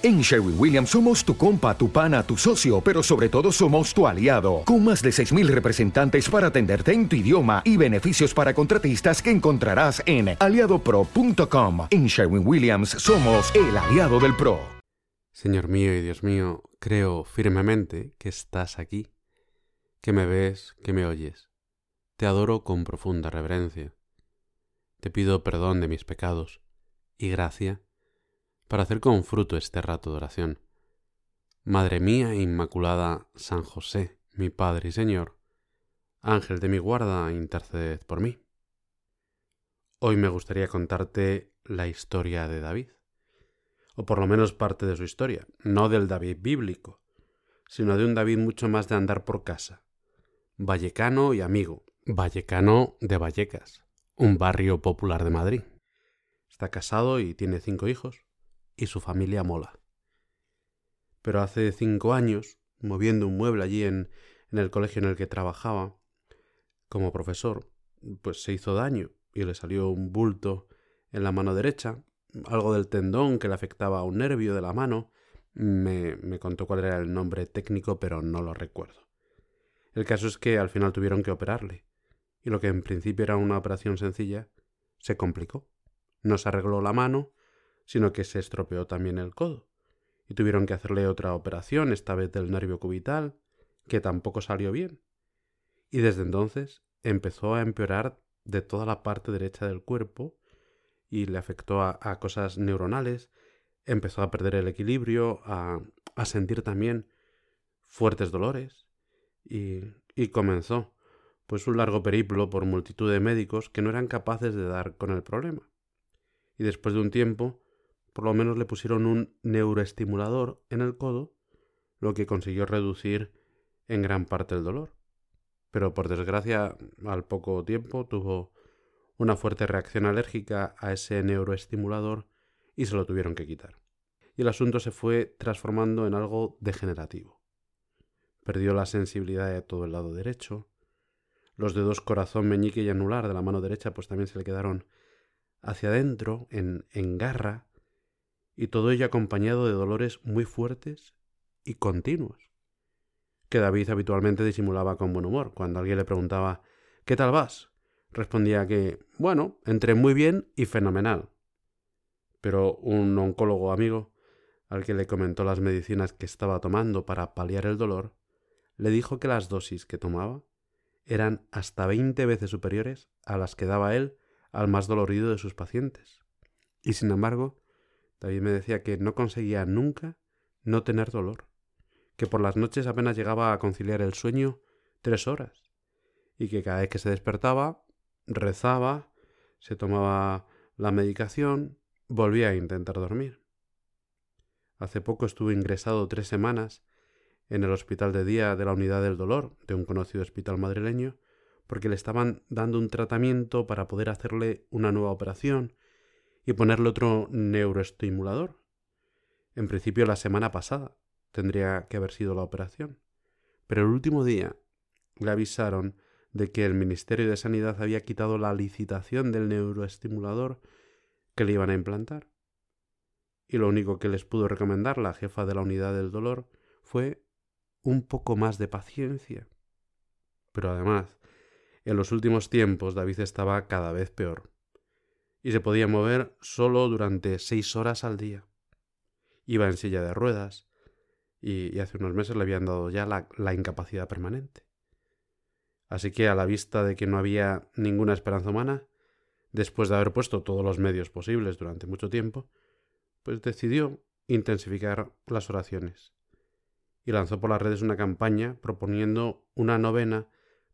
En Sherwin Williams somos tu compa, tu pana, tu socio, pero sobre todo somos tu aliado, con más de 6.000 representantes para atenderte en tu idioma y beneficios para contratistas que encontrarás en aliadopro.com. En Sherwin Williams somos el aliado del PRO. Señor mío y Dios mío, creo firmemente que estás aquí, que me ves, que me oyes. Te adoro con profunda reverencia. Te pido perdón de mis pecados y gracia para hacer con fruto este rato de oración. Madre mía Inmaculada San José, mi Padre y Señor, Ángel de mi guarda, interceded por mí. Hoy me gustaría contarte la historia de David, o por lo menos parte de su historia, no del David bíblico, sino de un David mucho más de andar por casa, vallecano y amigo, vallecano de Vallecas, un barrio popular de Madrid. Está casado y tiene cinco hijos, y su familia mola. Pero hace cinco años, moviendo un mueble allí en, en el colegio en el que trabajaba, como profesor, pues se hizo daño y le salió un bulto en la mano derecha, algo del tendón que le afectaba a un nervio de la mano. Me, me, contó cuál era el nombre técnico, pero no lo recuerdo. El caso es que al final tuvieron que operarle, y lo que en principio era una operación sencilla, se complicó. No se arregló la mano, sino que se estropeó también el codo, y tuvieron que hacerle otra operación, esta vez del nervio cubital, que tampoco salió bien. Y desde entonces empezó a empeorar de toda la parte derecha del cuerpo y le afectó a, cosas neuronales, empezó a perder el equilibrio, a, a sentir también fuertes dolores y, y comenzó pues un largo periplo por multitud de médicos que no eran capaces de dar con el problema. Y después de un tiempo por lo menos le pusieron un neuroestimulador en el codo, lo que consiguió reducir en gran parte el dolor. Pero por desgracia, al poco tiempo tuvo una fuerte reacción alérgica a ese neuroestimulador y se lo tuvieron que quitar. Y el asunto se fue transformando en algo degenerativo. Perdió la sensibilidad de todo el lado derecho, los dedos corazón, meñique y anular de la mano derecha pues también se le quedaron hacia adentro, en, en garra, y todo ello acompañado de dolores muy fuertes y continuos, que David habitualmente disimulaba con buen humor. Cuando alguien le preguntaba ¿Qué tal vas? respondía que, bueno, entre muy bien y fenomenal. Pero un oncólogo amigo, al que le comentó las medicinas que estaba tomando para paliar el dolor, le dijo que las dosis que tomaba eran hasta veinte veces superiores a las que daba él al más dolorido de sus pacientes. Y sin embargo, David me decía que no conseguía nunca no tener dolor, que por las noches apenas llegaba a conciliar el sueño tres horas, y que cada vez que se despertaba, rezaba, se tomaba la medicación, volvía a intentar dormir. Hace poco estuve ingresado tres semanas en el hospital de día de la unidad del dolor de un conocido hospital madrileño, porque le estaban dando un tratamiento para poder hacerle una nueva operación y ponerle otro neuroestimulador. En principio la semana pasada tendría que haber sido la operación, pero el último día le avisaron de que el Ministerio de Sanidad había quitado la licitación del neuroestimulador que le iban a implantar. Y lo único que les pudo recomendar la jefa de la unidad del dolor fue un poco más de paciencia. Pero además, en los últimos tiempos David estaba cada vez peor y se podía mover solo durante seis horas al día. Iba en silla de ruedas y, hace unos meses le habían dado ya la, la incapacidad permanente. Así que a la vista de que no había ninguna esperanza humana, después de haber puesto todos los medios posibles durante mucho tiempo, pues decidió intensificar las oraciones y lanzó por las redes una campaña proponiendo una novena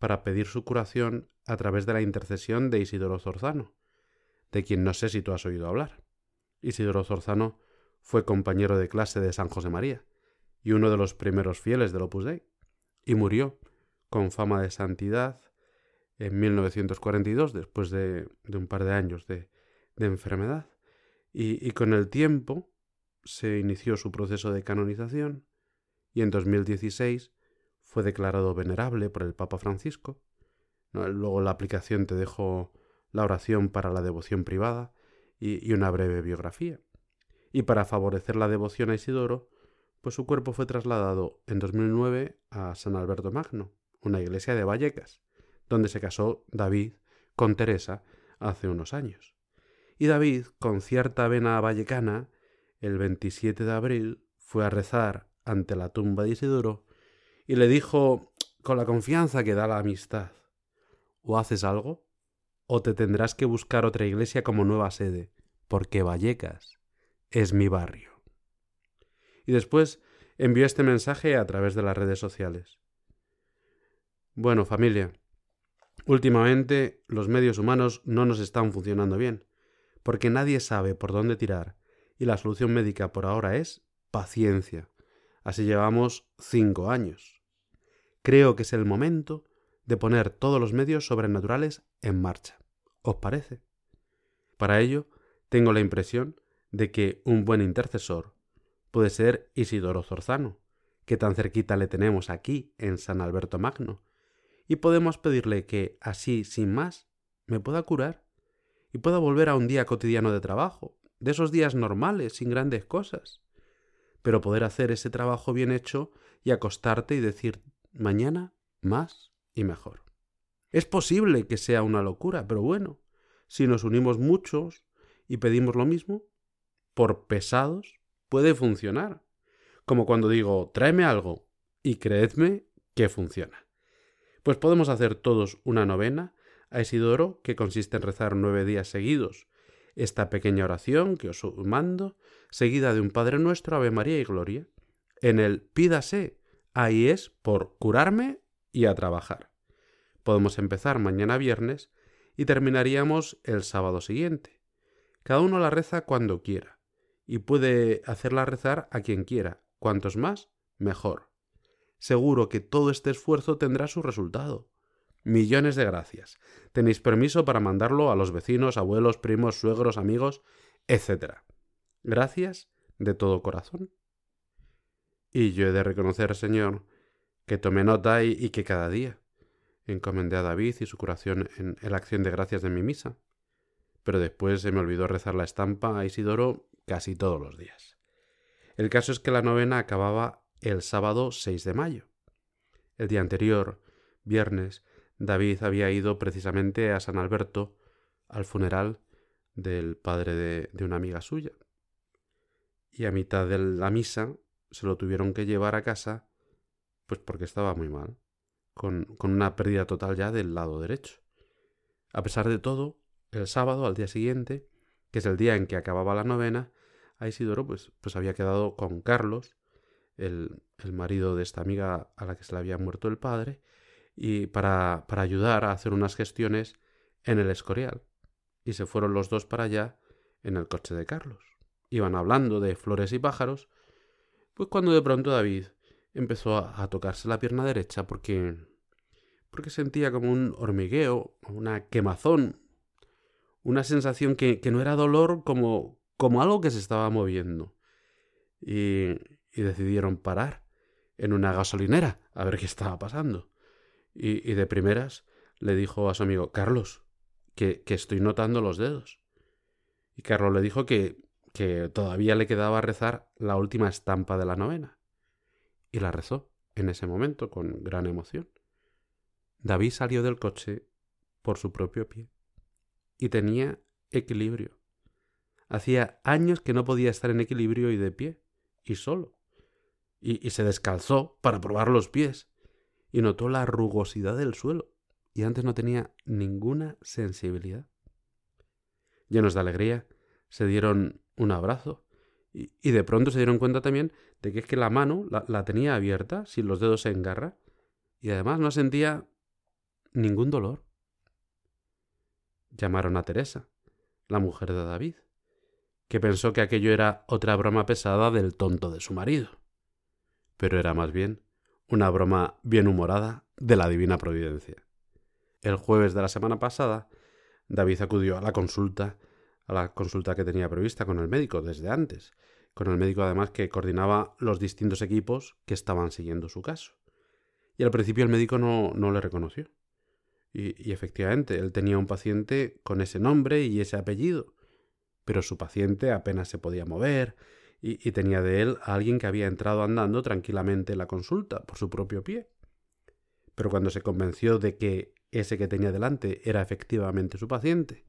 para pedir su curación a través de la intercesión de Isidoro Zorzano, de quien no sé si tú has oído hablar. Isidoro Zorzano fue compañero de clase de San José María y uno de los primeros fieles del Opus Dei, y murió con fama de santidad en 1942, después de, un par de años de, enfermedad. Y, y, con el tiempo se inició su proceso de canonización y en 2016 fue declarado venerable por el Papa Francisco. Luego la aplicación te dejo la oración para la devoción privada y, una breve biografía. y para favorecer la devoción a Isidoro, pues su cuerpo fue trasladado en 2009 a San Alberto Magno, una iglesia de Vallecas, donde se casó David con Teresa hace unos años. Y David, con cierta vena vallecana, el 27 de abril fue a rezar ante la tumba de Isidoro y le dijo con la confianza que da la amistad, o haces algo, o te tendrás que buscar otra iglesia como nueva sede, porque Vallecas es mi barrio. Y después envió este mensaje a través de las redes sociales. Bueno, familia, últimamente los medios humanos no nos están funcionando bien, porque nadie sabe por dónde tirar, y la solución médica por ahora es paciencia. Así llevamos cinco años. Creo que es el momento de poner todos los medios sobrenaturales en marcha. ¿Os parece? Para ello, tengo la impresión de que un buen intercesor puede ser Isidoro Zorzano, que tan cerquita le tenemos aquí en San Alberto Magno, y podemos pedirle que, así sin más, me pueda curar y pueda volver a un día cotidiano de trabajo, de esos días normales, sin grandes cosas. Pero poder hacer ese trabajo bien hecho y acostarte y decir mañana más y mejor. Es posible que sea una locura, pero bueno, si nos unimos muchos y pedimos lo mismo, por pesados, puede funcionar. Como cuando digo, tráeme algo, y creedme que funciona. Pues podemos hacer todos una novena a Isidoro, que consiste en rezar nueve días seguidos, esta pequeña oración que os mando, seguida de un Padre Nuestro, Ave María y Gloria, en el pídase, ahí es por curarme y a trabajar. Podemos empezar mañana viernes y terminaríamos el sábado siguiente. Cada uno la reza cuando quiera, y puede hacerla rezar a quien quiera, cuantos más, mejor. Seguro que todo este esfuerzo tendrá su resultado. Millones de gracias. Tenéis permiso para mandarlo a los vecinos, abuelos, primos, suegros, amigos, etc. Gracias de todo corazón. Y yo he de reconocer, Señor, que tomé nota y, que cada día encomendé a David y su curación en, en la acción de gracias de mi misa. Pero después se me olvidó rezar la estampa a Isidoro casi todos los días. El caso es que la novena acababa el sábado 6 de mayo. El día anterior, viernes, David había ido precisamente a San Alberto al funeral del padre de, una amiga suya. Y a mitad de la misa se lo tuvieron que llevar a casa, pues porque estaba muy mal, con, con una pérdida total ya del lado derecho. A pesar de todo, el sábado, al día siguiente, que es el día en que acababa la novena, a Isidoro pues, pues había quedado con Carlos, el, el marido de esta amiga a la que se le había muerto el padre, y para, para ayudar a hacer unas gestiones en el Escorial. Y se fueron los dos para allá en el coche de Carlos. Iban hablando de flores y pájaros, pues cuando de pronto David empezó a, tocarse la pierna derecha porque porque sentía como un hormigueo, una quemazón, una sensación que, que no era dolor como, como algo que se estaba moviendo. Y, y decidieron parar en una gasolinera a ver qué estaba pasando y, de primeras le dijo a su amigo Carlos que, que estoy notando los dedos. Y Carlos le dijo que, que todavía le quedaba rezar la última estampa de la novena. Y la rezó en ese momento con gran emoción. David salió del coche por su propio pie y tenía equilibrio. Hacía años que no podía estar en equilibrio y de pie, y solo. Y, y se descalzó para probar los pies y notó la rugosidad del suelo, y antes no tenía ninguna sensibilidad. Llenos de alegría, se dieron un abrazo, y, de pronto se dieron cuenta también de que es que la mano la, la tenía abierta, sin los dedos en garra, y además no sentía ningún dolor. Llamaron a Teresa, la mujer de David, que pensó que aquello era otra broma pesada del tonto de su marido. Pero era más bien una broma bien humorada de la divina providencia. El jueves de la semana pasada, David acudió a la consulta, a la consulta que tenía prevista con el médico desde antes, con el médico además que coordinaba los distintos equipos que estaban siguiendo su caso. Y al principio el médico no, no le reconoció. Y, y efectivamente, él tenía un paciente con ese nombre y ese apellido, pero su paciente apenas se podía mover y, tenía de él a alguien que había entrado andando tranquilamente en la consulta por su propio pie. Pero cuando se convenció de que ese que tenía delante era efectivamente su paciente,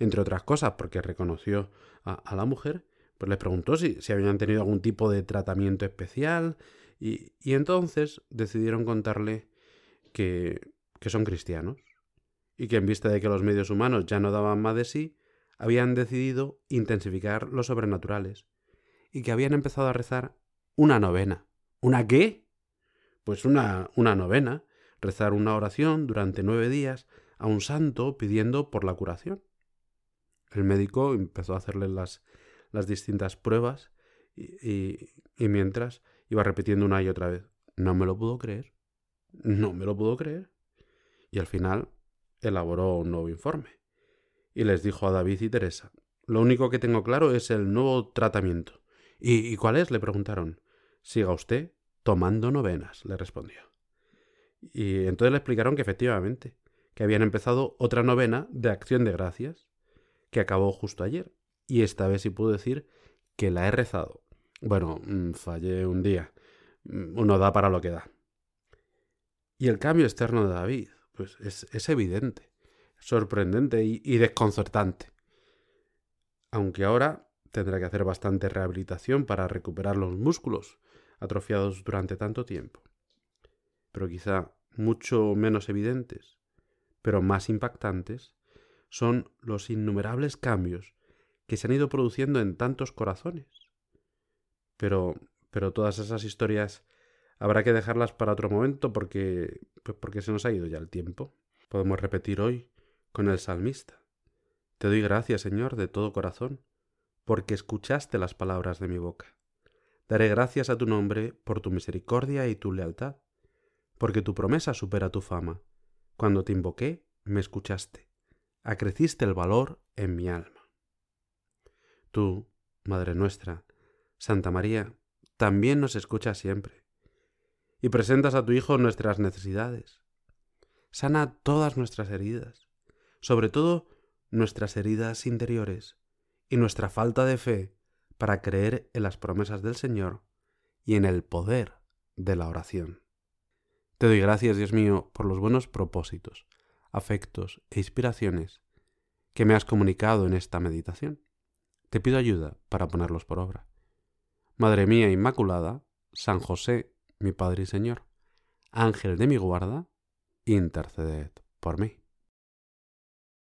entre otras cosas porque reconoció a, la mujer, pues les preguntó si, si, habían tenido algún tipo de tratamiento especial y, y entonces decidieron contarle que, que son cristianos y que en vista de que los medios humanos ya no daban más de sí, habían decidido intensificar los sobrenaturales y que habían empezado a rezar una novena. ¿Una qué? Pues una, una novena, rezar una oración durante nueve días a un santo pidiendo por la curación. El médico empezó a hacerle las, las distintas pruebas y, y, mientras iba repitiendo una y otra vez, no me lo puedo creer, no me lo puedo creer. Y al final elaboró un nuevo informe y les dijo a David y Teresa, lo único que tengo claro es el nuevo tratamiento. ¿Y, ¿Y cuál es? le preguntaron. Siga usted tomando novenas, le respondió. Y entonces le explicaron que efectivamente, que habían empezado otra novena de acción de gracias, que acabó justo ayer. Y esta vez sí puedo decir que la he rezado. Bueno, mm, fallé un día. Mm, uno da para lo que da. Y el cambio externo de David, pues es, es evidente, sorprendente y desconcertante. Aunque ahora tendrá que hacer bastante rehabilitación para recuperar los músculos atrofiados durante tanto tiempo pero quizá mucho menos evidentes, pero más impactantes, son los innumerables cambios que se han ido produciendo en tantos corazones. Pero, pero todas esas historias habrá que dejarlas para otro momento porque, pues porque se nos ha ido ya el tiempo. Podemos repetir hoy con el salmista. Te doy gracias, Señor, de todo corazón, porque escuchaste las palabras de mi boca. Daré gracias a tu nombre por tu misericordia y tu lealtad porque tu promesa supera tu fama. Cuando te invoqué, me escuchaste, acreciste el valor en mi alma. Tú, Madre nuestra, Santa María, también nos escuchas siempre, y presentas a tu Hijo nuestras necesidades. Sana todas nuestras heridas, sobre todo nuestras heridas interiores y nuestra falta de fe para creer en las promesas del Señor y en el poder de la oración. Te doy gracias, Dios mío, por los buenos propósitos, afectos e inspiraciones que me has comunicado en esta meditación. Te pido ayuda para ponerlos por obra. Madre mía Inmaculada, San José, mi Padre y Señor, Ángel de mi guarda, interceded por mí.